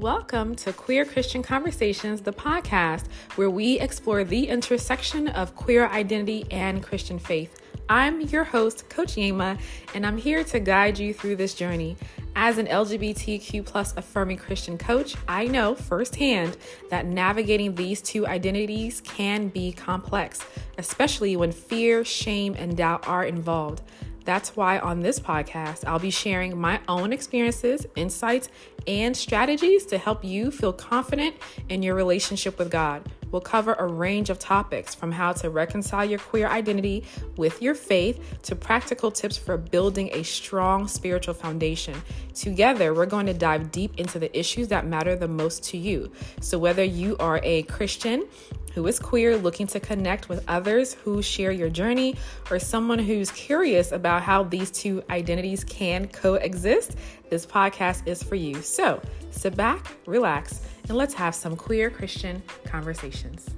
Welcome to Queer Christian Conversations, the podcast where we explore the intersection of queer identity and Christian faith. I'm your host, Coach Yema, and I'm here to guide you through this journey. As an LGBTQ plus affirming Christian coach, I know firsthand that navigating these two identities can be complex, especially when fear, shame, and doubt are involved. That's why on this podcast, I'll be sharing my own experiences, insights, and strategies to help you feel confident in your relationship with God. We'll cover a range of topics from how to reconcile your queer identity with your faith to practical tips for building a strong spiritual foundation. Together, we're going to dive deep into the issues that matter the most to you. So, whether you are a Christian, who is queer looking to connect with others who share your journey, or someone who's curious about how these two identities can coexist, this podcast is for you. So sit back, relax, and let's have some queer Christian conversations.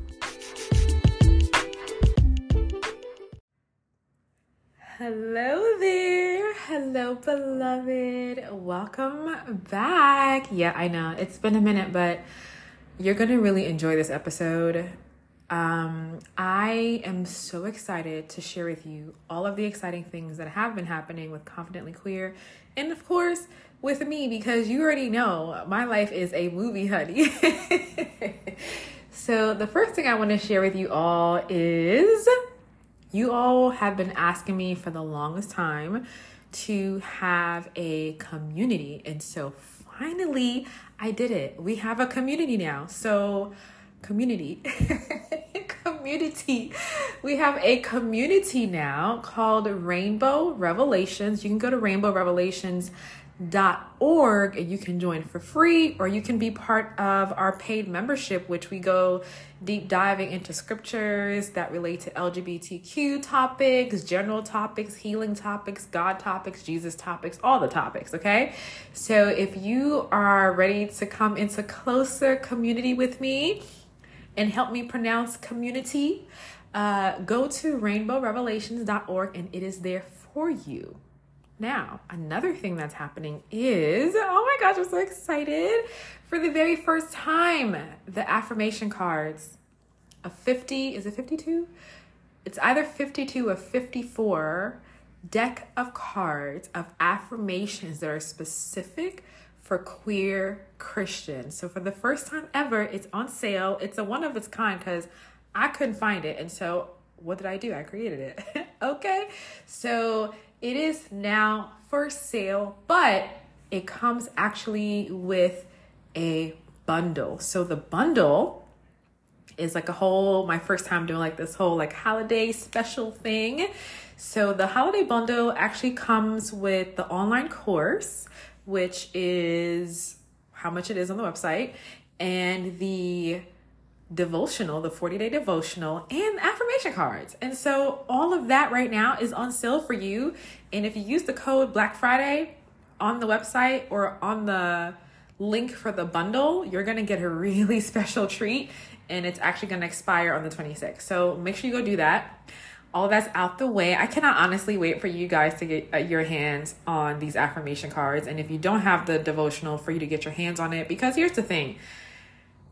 Hello there. Hello, beloved. Welcome back. Yeah, I know it's been a minute, but you're going to really enjoy this episode. Um, I am so excited to share with you all of the exciting things that have been happening with Confidently Queer, and of course, with me, because you already know my life is a movie, honey. so, the first thing I want to share with you all is you all have been asking me for the longest time to have a community, and so finally, I did it. We have a community now. So, community. community. We have a community now called Rainbow Revelations. You can go to rainbowrevelations.org and you can join for free or you can be part of our paid membership which we go deep diving into scriptures that relate to LGBTQ topics, general topics, healing topics, God topics, Jesus topics, all the topics, okay? So if you are ready to come into closer community with me, and help me pronounce community, uh, go to rainbowrevelations.org and it is there for you. Now, another thing that's happening is oh my gosh, I'm so excited. For the very first time, the affirmation cards a 50 is it 52? It's either 52 or 54 deck of cards of affirmations that are specific for queer Christians. So for the first time ever, it's on sale. It's a one of its kind because I couldn't find it. And so what did I do? I created it. okay. So it is now for sale, but it comes actually with a bundle. So the bundle is like a whole my first time doing like this whole like holiday special thing. So the holiday bundle actually comes with the online course which is how much it is on the website, and the devotional, the 40 day devotional, and affirmation cards. And so all of that right now is on sale for you. And if you use the code Black Friday on the website or on the link for the bundle, you're gonna get a really special treat. And it's actually gonna expire on the 26th. So make sure you go do that all that's out the way, I cannot honestly wait for you guys to get uh, your hands on these affirmation cards. And if you don't have the devotional, for you to get your hands on it. Because here's the thing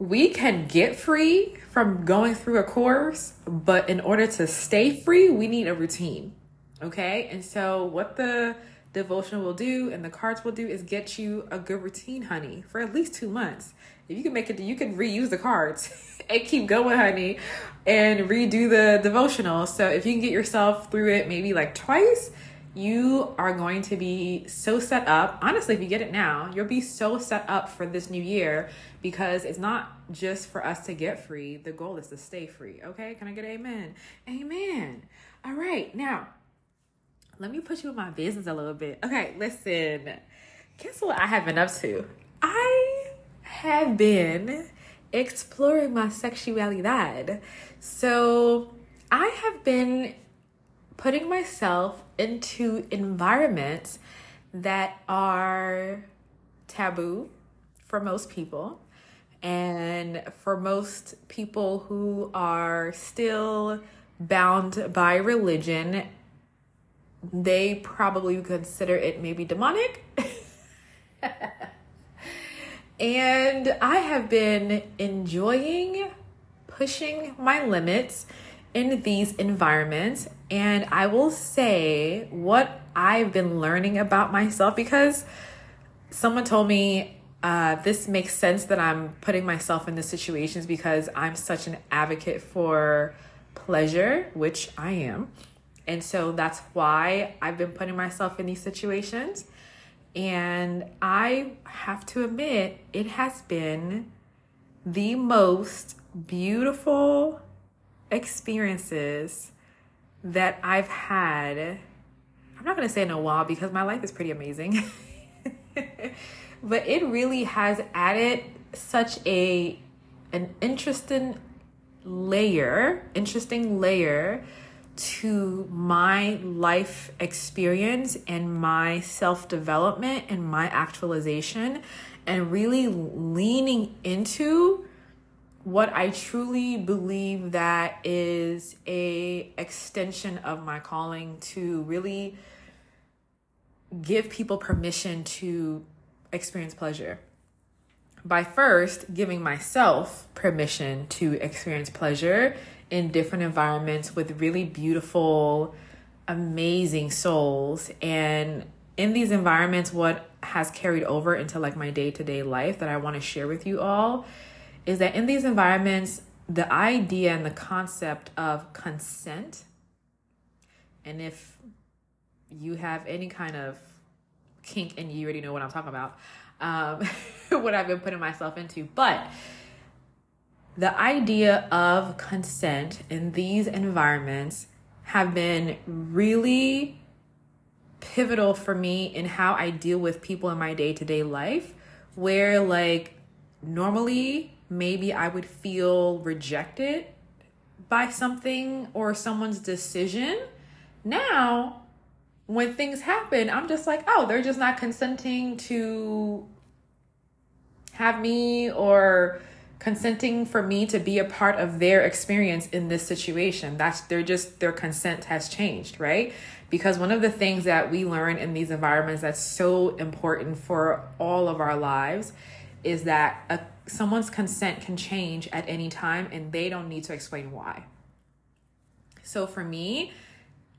we can get free from going through a course, but in order to stay free, we need a routine. Okay. And so, what the devotional will do and the cards will do is get you a good routine, honey, for at least two months. If you can make it, you can reuse the cards and keep going, honey, and redo the devotional. So if you can get yourself through it maybe like twice, you are going to be so set up. Honestly, if you get it now, you'll be so set up for this new year because it's not just for us to get free. The goal is to stay free. Okay? Can I get amen? Amen. All right. Now, let me put you in my business a little bit. Okay, listen. Guess what I have been up to? I have been exploring my sexualidad. So I have been putting myself into environments that are taboo for most people. And for most people who are still bound by religion, they probably consider it maybe demonic. And I have been enjoying pushing my limits in these environments. And I will say what I've been learning about myself because someone told me uh, this makes sense that I'm putting myself in the situations because I'm such an advocate for pleasure, which I am. And so that's why I've been putting myself in these situations. And I have to admit, it has been the most beautiful experiences that I've had. I'm not going to say in a while because my life is pretty amazing. but it really has added such a an interesting layer, interesting layer to my life experience and my self development and my actualization, and really leaning into what I truly believe that is a extension of my calling to really give people permission to experience pleasure by first giving myself permission to experience pleasure in different environments with really beautiful, amazing souls. And in these environments, what has carried over into like my day to day life that I want to share with you all is that in these environments, the idea and the concept of consent, and if you have any kind of kink and you already know what I'm talking about, um, what I've been putting myself into. But the idea of consent in these environments have been really pivotal for me in how I deal with people in my day to day life, where like normally maybe I would feel rejected by something or someone's decision. Now, when things happen, I'm just like, oh, they're just not consenting to have me or consenting for me to be a part of their experience in this situation. That's they're just their consent has changed, right? Because one of the things that we learn in these environments that's so important for all of our lives is that a, someone's consent can change at any time and they don't need to explain why. So for me,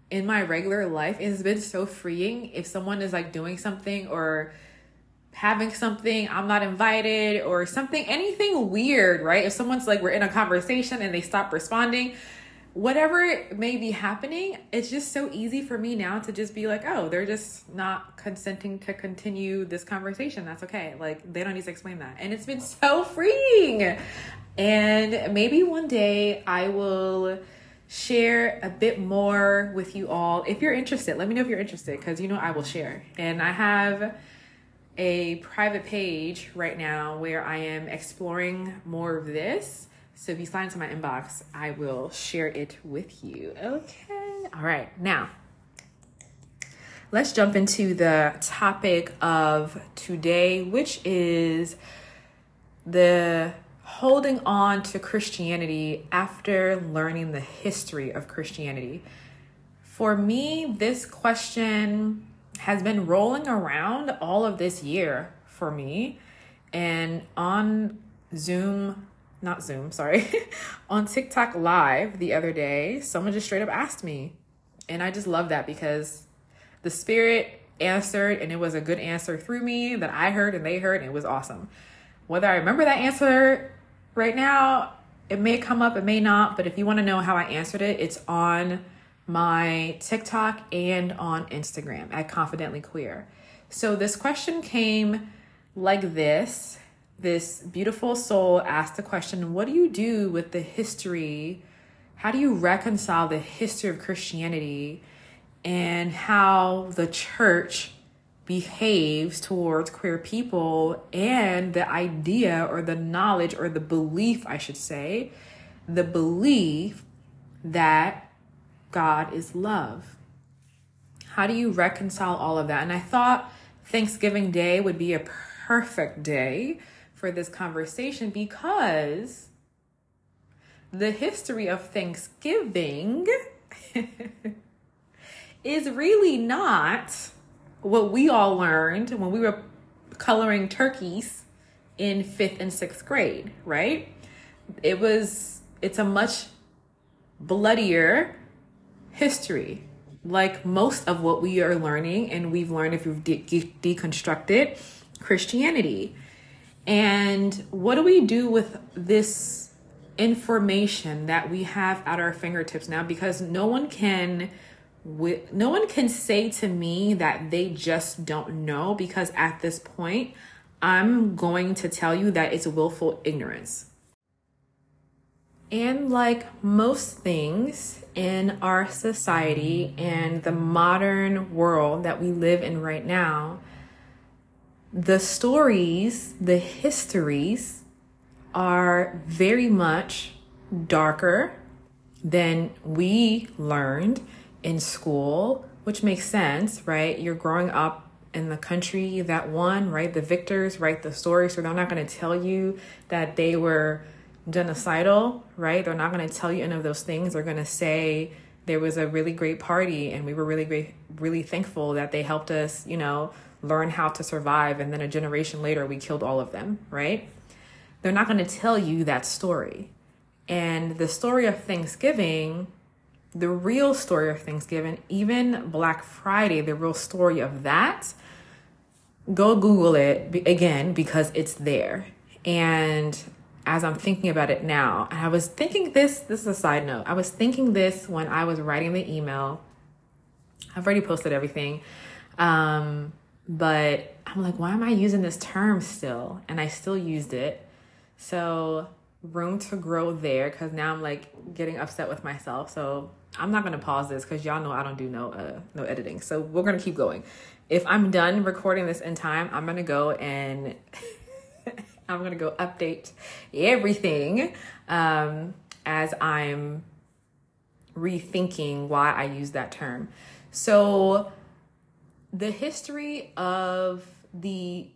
in my regular life, it's been so freeing if someone is like doing something or having something I'm not invited or something anything weird, right? If someone's like we're in a conversation and they stop responding, whatever may be happening, it's just so easy for me now to just be like, oh, they're just not consenting to continue this conversation. That's okay. Like, they don't need to explain that. And it's been so freeing. And maybe one day I will share a bit more with you all. If you're interested, let me know if you're interested because you know I will share. And I have a private page right now where I am exploring more of this so if you sign into my inbox, I will share it with you. Okay. All right. Now, let's jump into the topic of today, which is the holding on to Christianity after learning the history of Christianity. For me, this question has been rolling around all of this year for me. And on Zoom not Zoom, sorry, on TikTok Live the other day, someone just straight up asked me. And I just love that because the spirit answered and it was a good answer through me that I heard and they heard and it was awesome. Whether I remember that answer right now, it may come up, it may not, but if you want to know how I answered it, it's on my TikTok and on Instagram at Confidently Queer. So this question came like this this beautiful soul asked the question what do you do with the history? How do you reconcile the history of christianity and how the church behaves towards queer people and the idea or the knowledge or the belief i should say the belief that god is love? How do you reconcile all of that? And i thought thanksgiving day would be a perfect day for this conversation because the history of Thanksgiving is really not what we all learned when we were coloring turkeys in fifth and sixth grade, right? It was, it's a much bloodier history, like most of what we are learning and we've learned if we've de- deconstructed Christianity. And what do we do with this information that we have at our fingertips now? Because no one can no one can say to me that they just don't know because at this point I'm going to tell you that it's willful ignorance. And like most things in our society and the modern world that we live in right now, the stories, the histories are very much darker than we learned in school, which makes sense, right? You're growing up in the country that won, right? The victors write the story, so they're not going to tell you that they were genocidal, right? They're not going to tell you any of those things. They're going to say there was a really great party and we were really great, really thankful that they helped us, you know, learn how to survive. And then a generation later, we killed all of them, right? They're not going to tell you that story. And the story of Thanksgiving, the real story of Thanksgiving, even Black Friday, the real story of that, go Google it again because it's there. And as I'm thinking about it now, and I was thinking this, this is a side note. I was thinking this when I was writing the email. I've already posted everything. Um, but I'm like, why am I using this term still? And I still used it. So, room to grow there because now I'm like getting upset with myself. So, I'm not going to pause this because y'all know I don't do no uh, no editing. So, we're going to keep going. If I'm done recording this in time, I'm going to go and I'm going to go update everything um, as I'm rethinking why I use that term. So, the history of the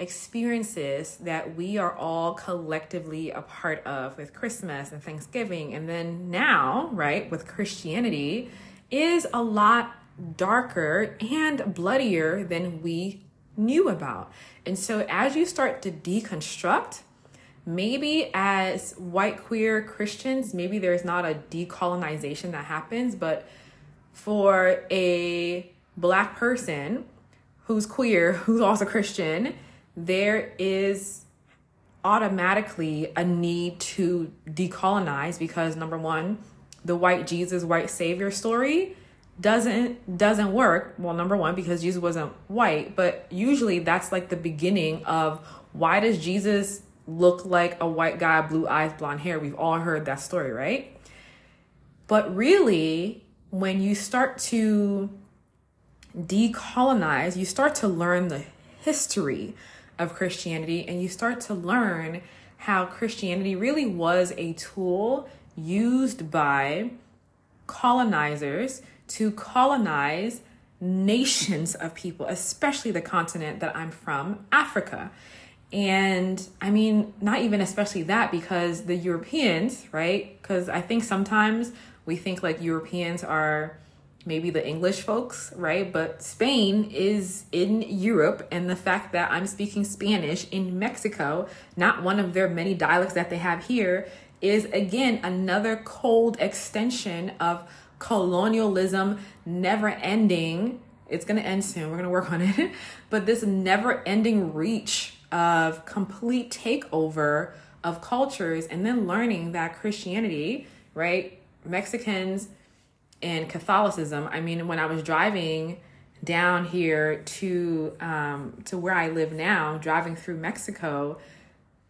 experiences that we are all collectively a part of with Christmas and Thanksgiving, and then now, right, with Christianity, is a lot darker and bloodier than we knew about. And so as you start to deconstruct, maybe as white queer Christians, maybe there's not a decolonization that happens, but for a black person who's queer, who's also Christian, there is automatically a need to decolonize because number one, the white Jesus, white savior story doesn't doesn't work. Well number one because jesus wasn't white but usually that's like the beginning of why does jesus look like a white guy blue eyes blonde hair? We've all heard that story right? But really when you start to decolonize you start to learn the history of christianity and you start to learn how christianity really was a tool used by colonizers to colonize nations of people, especially the continent that I'm from, Africa. And I mean, not even especially that, because the Europeans, right? Because I think sometimes we think like Europeans are maybe the English folks, right? But Spain is in Europe, and the fact that I'm speaking Spanish in Mexico, not one of their many dialects that they have here, is again another cold extension of colonialism never ending. It's going to end soon. We're going to work on it. But this never ending reach of complete takeover of cultures and then learning that christianity right mexicans and catholicism i mean when i was driving down here to um to where i live now driving through mexico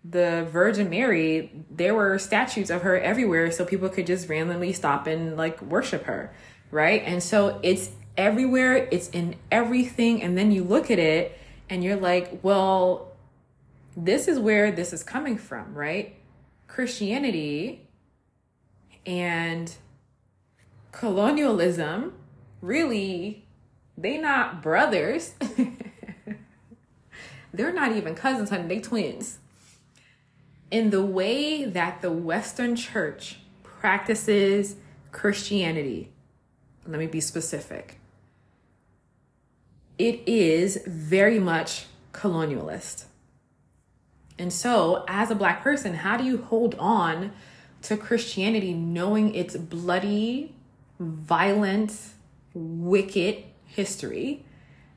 the Virgin Mary, there were statues of her everywhere so people could just randomly stop and like worship her, right? And so it's everywhere, it's in everything. And then you look at it and you're like, well, this is where this is coming from, right? Christianity and colonialism really they not brothers they're not even cousins honey they twins in the way that the Western church practices Christianity, let me be specific. It is very much colonialist. And so, as a black person, how do you hold on to Christianity knowing its bloody, violent, wicked history?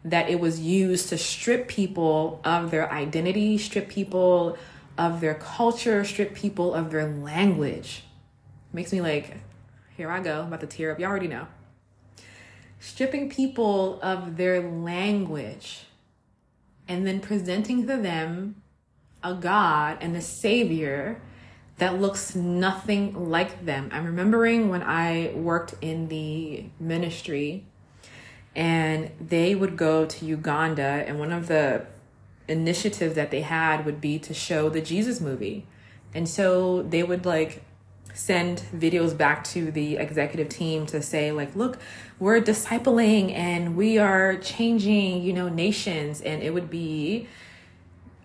That it was used to strip people of their identity, strip people of their culture, strip people of their language. Makes me like, here I go, I'm about to tear up. You already know. Stripping people of their language and then presenting to them a God and a Savior that looks nothing like them. I'm remembering when I worked in the ministry and they would go to Uganda, and one of the initiatives that they had would be to show the Jesus movie. And so they would like send videos back to the executive team to say like look we're discipling and we are changing you know nations and it would be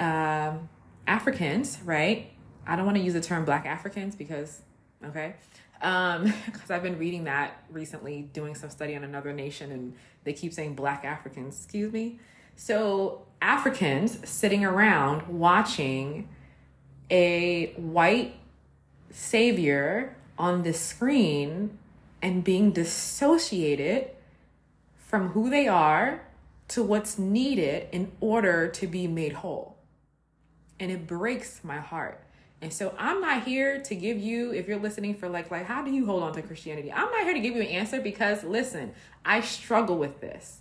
um Africans, right? I don't want to use the term black Africans because, okay, um, because I've been reading that recently, doing some study on another nation, and they keep saying black Africans. Excuse me. So Africans sitting around watching a white savior on the screen and being dissociated from who they are to what's needed in order to be made whole and it breaks my heart. And so I'm not here to give you, if you're listening for like, like, how do you hold on to Christianity? I'm not here to give you an answer because listen, I struggle with this.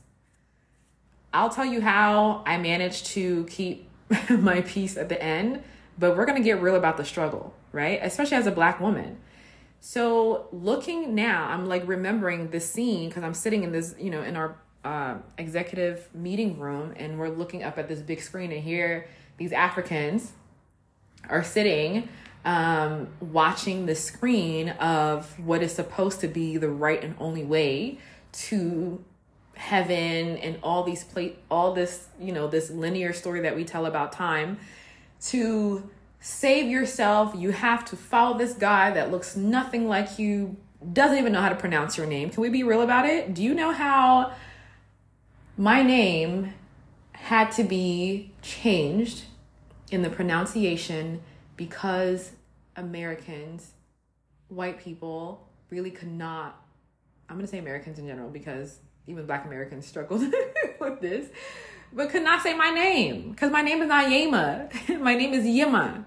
I'll tell you how I managed to keep my peace at the end, but we're gonna get real about the struggle, right? Especially as a black woman. So looking now, I'm like remembering the scene because I'm sitting in this, you know, in our uh, executive meeting room, and we're looking up at this big screen, and here these Africans are sitting um, watching the screen of what is supposed to be the right and only way to heaven and all these plate all this you know this linear story that we tell about time to save yourself. You have to follow this guy that looks nothing like you doesn't even know how to pronounce your name. Can we be real about it? Do you know how my name had to be changed in the pronunciation because Americans, white people, really could not. I'm to say Americans in general because even black Americans struggled with this, but could not say my name because my name is not Yema. my name is Yema,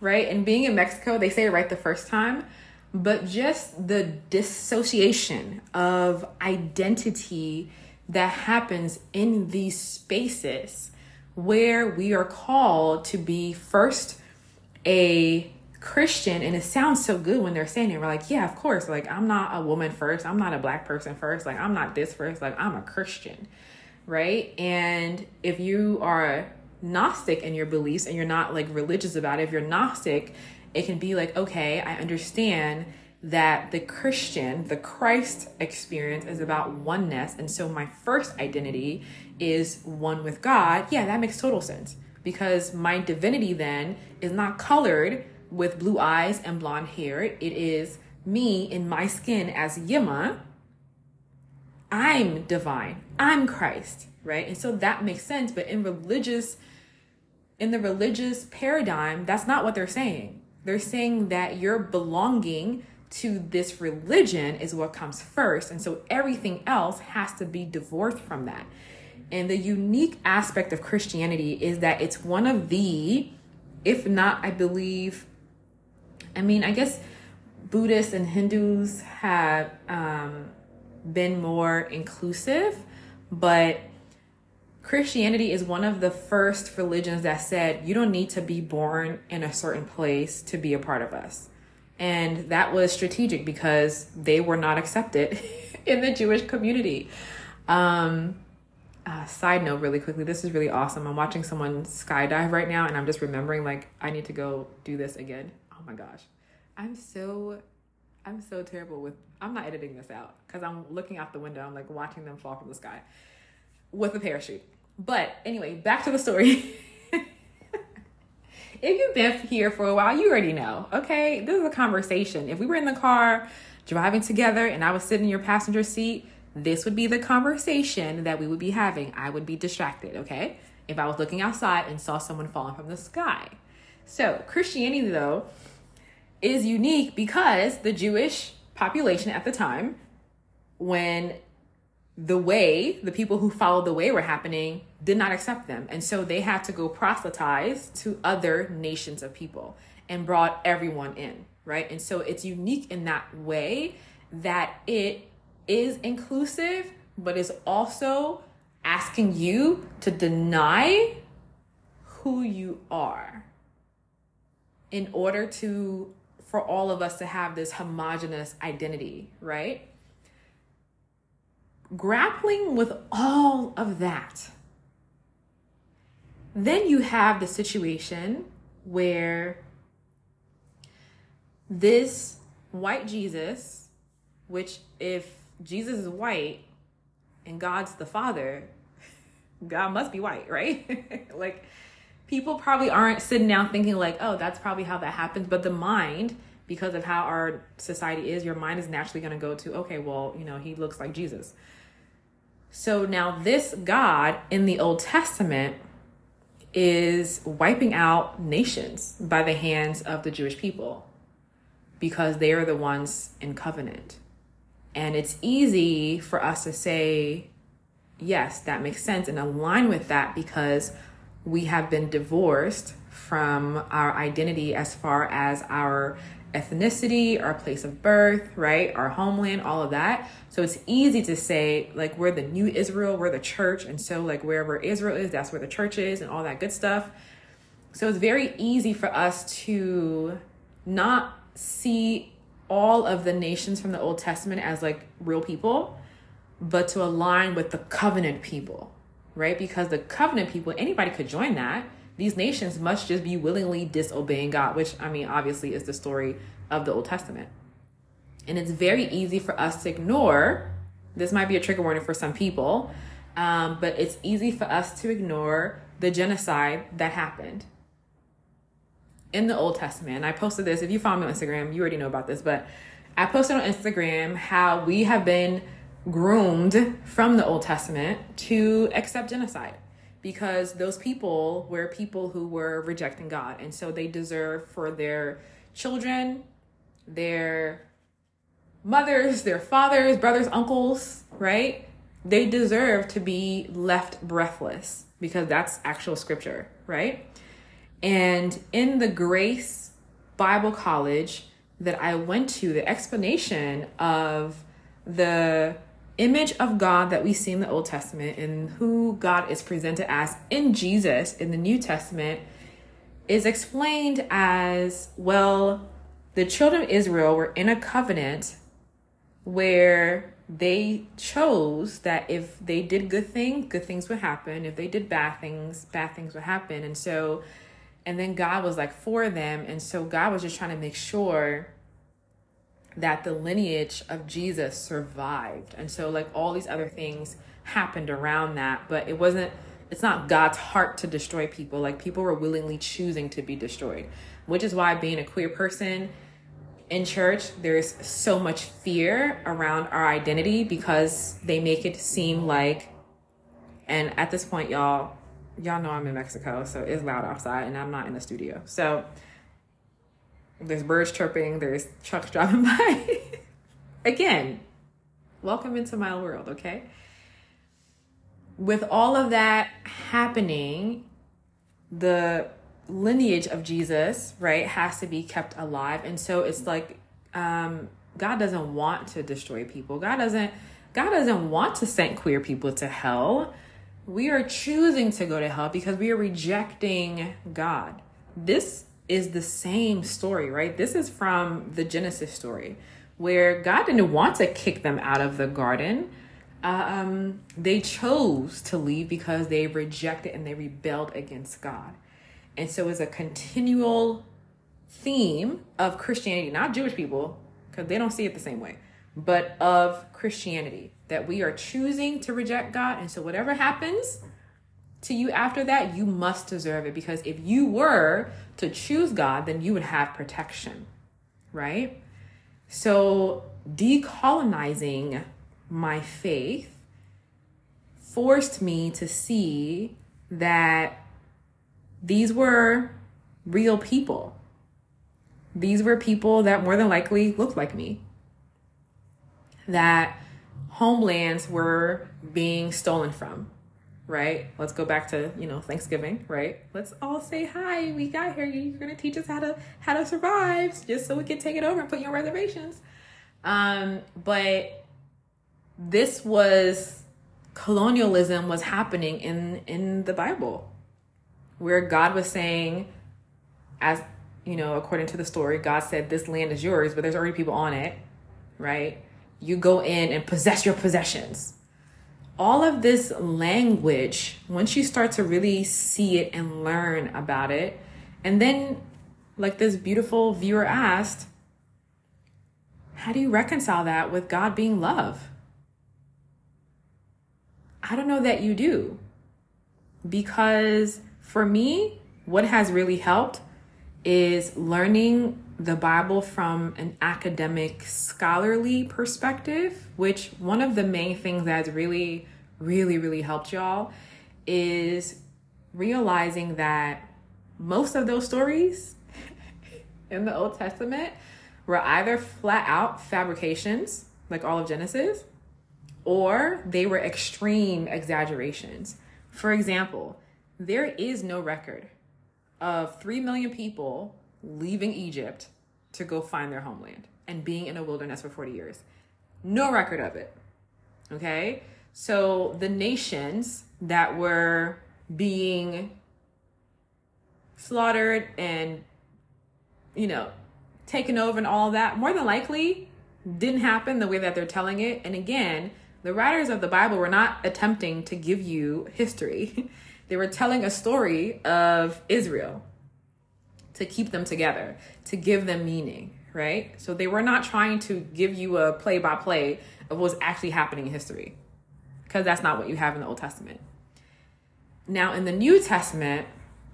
right? And being in Mexico, they say it right the first time, but just the dissociation of identity that happens in these spaces where we are called to be first a Christian, and it sounds so good when they're saying it. We're like, yeah, of course. Like, I'm not a woman first. I'm not a black person first. Like, I'm not this first. Like, I'm a Christian, right? And if you are Gnostic in your beliefs and you're not like religious about it, if you're Gnostic, it can be like, okay, I understand that the Christian, the Christ experience is about oneness. And so my first identity is one with God. Yeah, that makes total sense because my divinity then is not colored with blue eyes and blonde hair. It is me in my skin as Yima. I'm divine. I'm Christ, right? And so that makes sense. But in religious, in the religious paradigm, that's not what they're saying. They're saying that you're belonging to this religion is what comes first. And so everything else has to be divorced from that. And the unique aspect of Christianity is that it's one of the, if not, I believe, I mean, I guess Buddhists and Hindus have um, been more inclusive, but Christianity is one of the first religions that said you don't need to be born in a certain place to be a part of us. And that was strategic because they were not accepted in the Jewish community. Um, uh, side note, really quickly, this is really awesome. I'm watching someone skydive right now, and I'm just remembering like I need to go do this again. Oh my gosh, I'm so, I'm so terrible with. I'm not editing this out because I'm looking out the window. I'm like watching them fall from the sky with a parachute. But anyway, back to the story. if you've been here for a while, you already know. Okay, this is a conversation. If we were in the car driving together and I was sitting in your passenger seat this would be the conversation that we would be having. I would be distracted, okay? If I was looking outside and saw someone falling from the sky. So, Christianity, though, is unique because the Jewish population at the time, when the way, the people who followed the way were happening, did not accept them. And so they had to go proselytize to other nations of people and brought everyone in, right? And so it's unique in that way that it is inclusive, but is also asking you to deny who you are in order to for all of us to have this homogenous identity, right? Grappling with all of that. Then you have the situation where this white Jesus, which if Jesus is white and God's the Father, God must be white, right? like people probably aren't sitting down thinking like, oh, that's probably how that happens. But the mind, because of how our society is, your mind is naturally going to go to, okay, well, you know, he looks like Jesus. So now this God in the Old Testament is wiping out nations by the hands of the Jewish people because they are the ones in covenant. And it's easy for us to say, yes, that makes sense and align with that because we have been divorced from our identity as far as our ethnicity, our place of birth, right? Our homeland, all of that. So it's easy to say, like, we're the new Israel, we're the church. And so, like, wherever Israel is, that's where the church is, and all that good stuff. So it's very easy for us to not see all of the nations from the Old Testament as like real people, but to align with the covenant people, right? Because the covenant people, anybody could join that. These nations must just be willingly disobeying God, which I mean, obviously, is the story of the Old Testament. And it's very easy for us to ignore. This might be a trigger warning for some people, um, but it's easy for us to ignore the genocide that happened in the Old Testament. I posted this. If you follow me on Instagram, you already know about this, but I posted on Instagram how we have been groomed from the Old Testament to accept genocide because those people were people who were rejecting God. And so they deserve for their children, their mothers, their fathers, brothers, uncles, right? They deserve to be left breathless because that's actual scripture, right? And in the Grace Bible College that I went to, the explanation of the image of God that we see in the Old Testament and who God is presented as in Jesus in the New Testament is explained as well, the children of Israel were in a covenant where they chose that if they did good things, good things would happen. If they did bad things, bad things would happen. And so, and then God was like for them. And so God was just trying to make sure that the lineage of Jesus survived. And so, like, all these other things happened around that, but it wasn't, it's not God's heart to destroy people. Like, people were willingly choosing to be destroyed, which is why being a queer person in church, there's so much fear around our identity because they make it seem like, and at this point, y'all, y'all know I'm in Mexico, so it's loud outside and I'm not in the studio. So, there's birds chirping, there's trucks driving by. Again, welcome into my world, okay? With all of that happening, the lineage of Jesus, right, has to be kept alive. And so it's like um God doesn't want to destroy people. God doesn't God doesn't want to send queer people to hell. We are choosing to go to hell because we are rejecting God. This is the same story, right? This is from the Genesis story where God didn't want to kick them out of the garden. Um, they chose to leave because they rejected and they rebelled against God. And so it's a continual theme of Christianity, not Jewish people, because they don't see it the same way, but of Christianity that we are choosing to reject God. And so whatever happens, to you after that, you must deserve it because if you were to choose God, then you would have protection, right? So, decolonizing my faith forced me to see that these were real people. These were people that more than likely looked like me. That homelands were being stolen from, right? Let's go back to, you know, Thanksgiving, right? Let's all say hi. We got here. You're to teach us how to how to survive just so we can take it over and put you on reservations. Um, but this was colonialism was happening in in the Bible where God was saying as you know, according to the story, God said this land is yours, but there's already people on it, right? You go in and possess your possessions. All of this language, once you start to really see it and learn about it, and then like this beautiful viewer asked, how do you reconcile that with God being love? I don't know that you do. Because for me, what has really helped is learning the Bible from an academic, scholarly perspective, which one of the main things that's really, really, really helped y'all is realizing that most of those stories in the Old Testament were either flat out fabrications, like all of Genesis, or they were extreme exaggerations. For example, there is no record of 3 million people leaving Egypt to go find their homeland and being in a wilderness for 40 years. No record of it. Okay? So the nations that were being slaughtered and, you know, taken over and all that, more than likely didn't happen the way that they're telling it. And again, the writers of the Bible were not attempting to give you history. they were telling a story of Israel to keep them together, to give them meaning, right? So they were not trying to give you a play by play of what's actually happening in history, because that's not what you have in the Old Testament. Now, in the New Testament,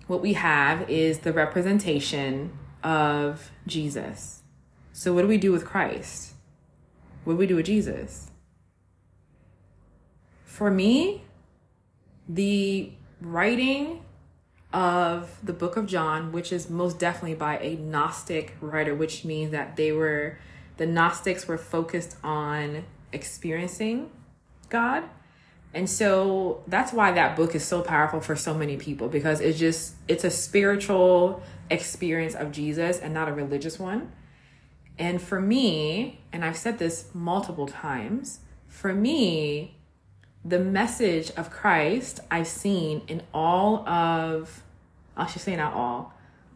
what we have is the representation of Jesus. So, what do we do with Christ? What do we do with Jesus? For me, the writing of the book of John, which is most definitely by a Gnostic writer, which means that they were, the Gnostics were focused on experiencing God. And so that's why that book is so powerful for so many people because it's just, it's a spiritual experience of Jesus and not a religious one. And for me, and I've said this multiple times, for me, the message of Christ I've seen in all of, I should say not all,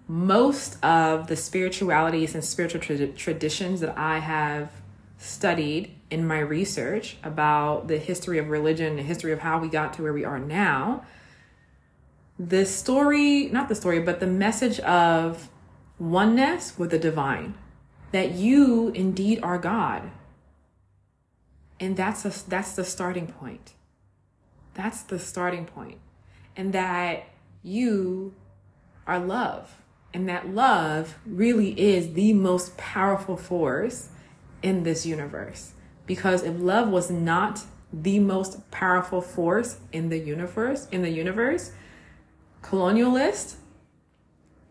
most of the spiritualities and spiritual tra- traditions that I have studied in my research about the history of religion, the history of how we got to where we are now, the story, not the story, but the message of oneness with the divine, that you indeed are God. And that's a, that's the starting point. That's the starting point. And that you are love. And that love really is the most powerful force in this universe. Because if love was not the most powerful force in the universe, in the universe, colonialists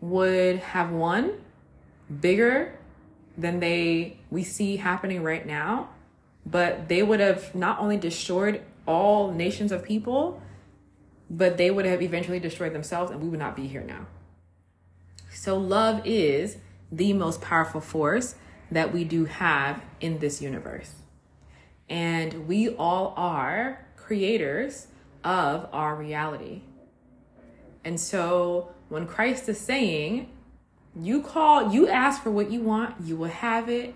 would have won bigger than they we see happening right now but they would have not only destroyed all nations of people, but they would have eventually destroyed themselves and we would not be here now. So, love is the most powerful force that we do have in this universe. And we all are creators of our reality. And so, when Christ is saying, you call, you ask for what you want, you will have it.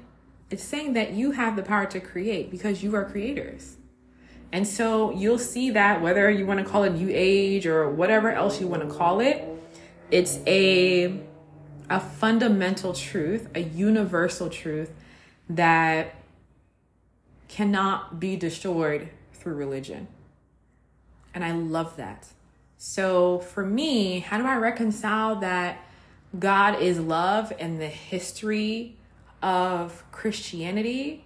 It's saying that you have the power to create because you are creators. And so you'll see that whether you want to call it new age or whatever else you want to call it, it's a a fundamental truth, a universal truth that cannot be destroyed through religion. And I love that. So for me, how do I reconcile that God is love and the history of Christianity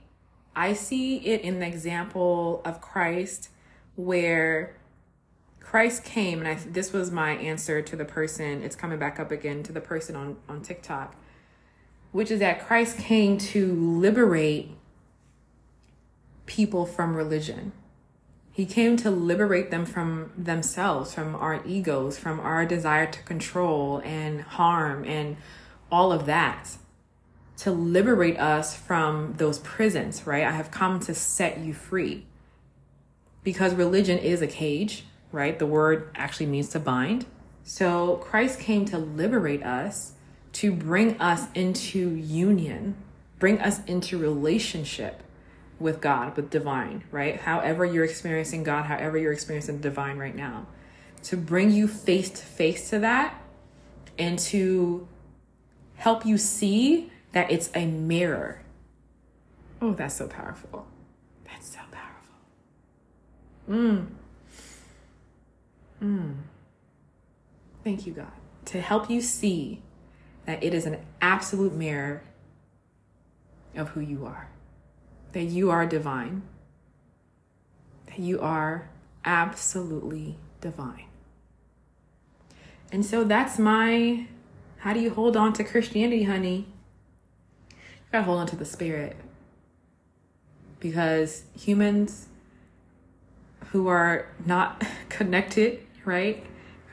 I see it in the example of Christ where Christ came, and I this was my answer to the person. It's coming back up again to the person on on TikTok, which is that Christ came to liberate people from religion. He came to liberate them from themselves, from our egos, from our desire to control and harm and all of that. To liberate us from those prisons, right? I have come to set you free. Because religion is a cage, right? The word actually means to bind. So Christ came to liberate us, to bring us into union, bring us into relationship with God, with divine, right? However you're experiencing God, however you're experiencing divine right now, to bring you face to face to that and to help you see that it's a mirror. Oh, that's so powerful. That's so powerful. Mm. Mm. Thank you, God. To help you see that it is an absolute mirror of who you are that you are divine, that you are absolutely divine. And so that's my how do you hold on to Christianity, honey? Gotta hold on to the spirit. Because humans who are not connected, right?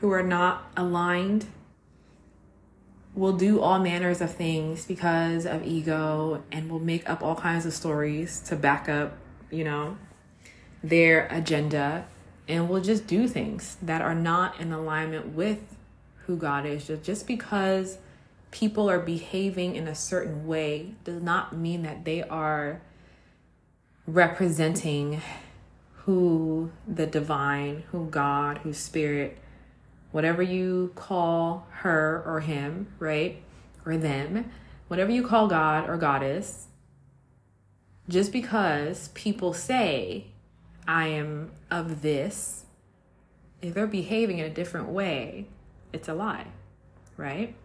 Who are not aligned will do all manners of things because of ego and will make up all kinds of stories to back up, you know, their agenda and will just do things that are not in alignment with who God is. Just because people are behaving in a certain way does not mean that they are representing who the divine, who God, who spirit whatever you call her or him, right? Or them, whatever you call God or goddess, just because people say, I am of this, if they're behaving in a different way, it's a lie, right?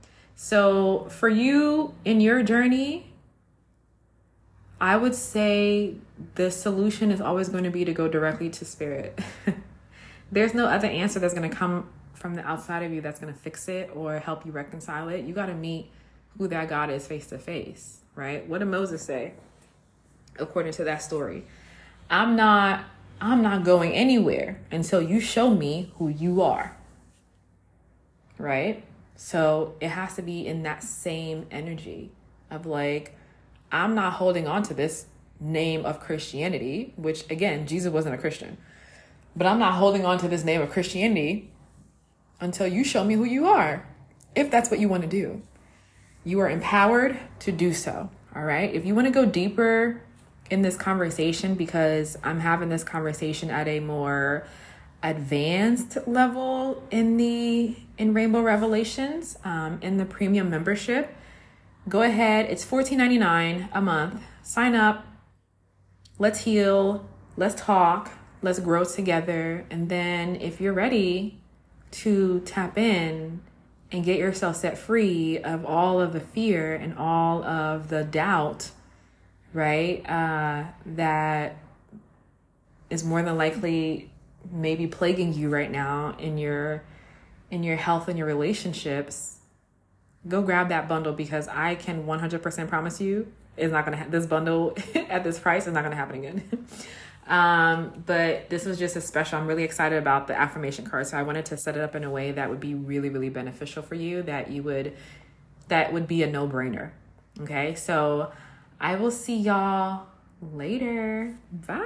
So for you in your journey, I would say the solution is always going to be to go directly to spirit. There's no other answer that's going to come from the outside of you that's going to fix it or help you reconcile it. You got to meet who that God is face to face, right? What did Moses say? According to that story, I'm not I'm not going anywhere until you show me who you are. Right? So it has to be in that same energy of like, I'm not holding on to this name of Christianity, which again, Jesus wasn't a Christian, but I'm not holding on to this name of Christianity until you show me who you are, if that's what you want to do. You are empowered to do so. All right. If you want to go deeper in this conversation, because I'm having this conversation at a more advanced level in the in Rainbow Revelations um, in the premium membership, go ahead. It's $14.99 a month. Sign up. Let's heal. Let's talk. Let's grow together. And then if you're ready, to tap in and get yourself set free of all of the fear and all of the doubt, right? Uh, that is more than likely maybe plaguing you right now in your in your health and your relationships go grab that bundle because i can 100% promise you it's not gonna ha- this bundle at this price is not gonna happen again Um, but this was just a special. I'm really excited about the affirmation card. So I wanted to set it up in a way that would be really, really beneficial for you, that you would, that would be a no brainer. Okay. So I will see y'all later. Bye.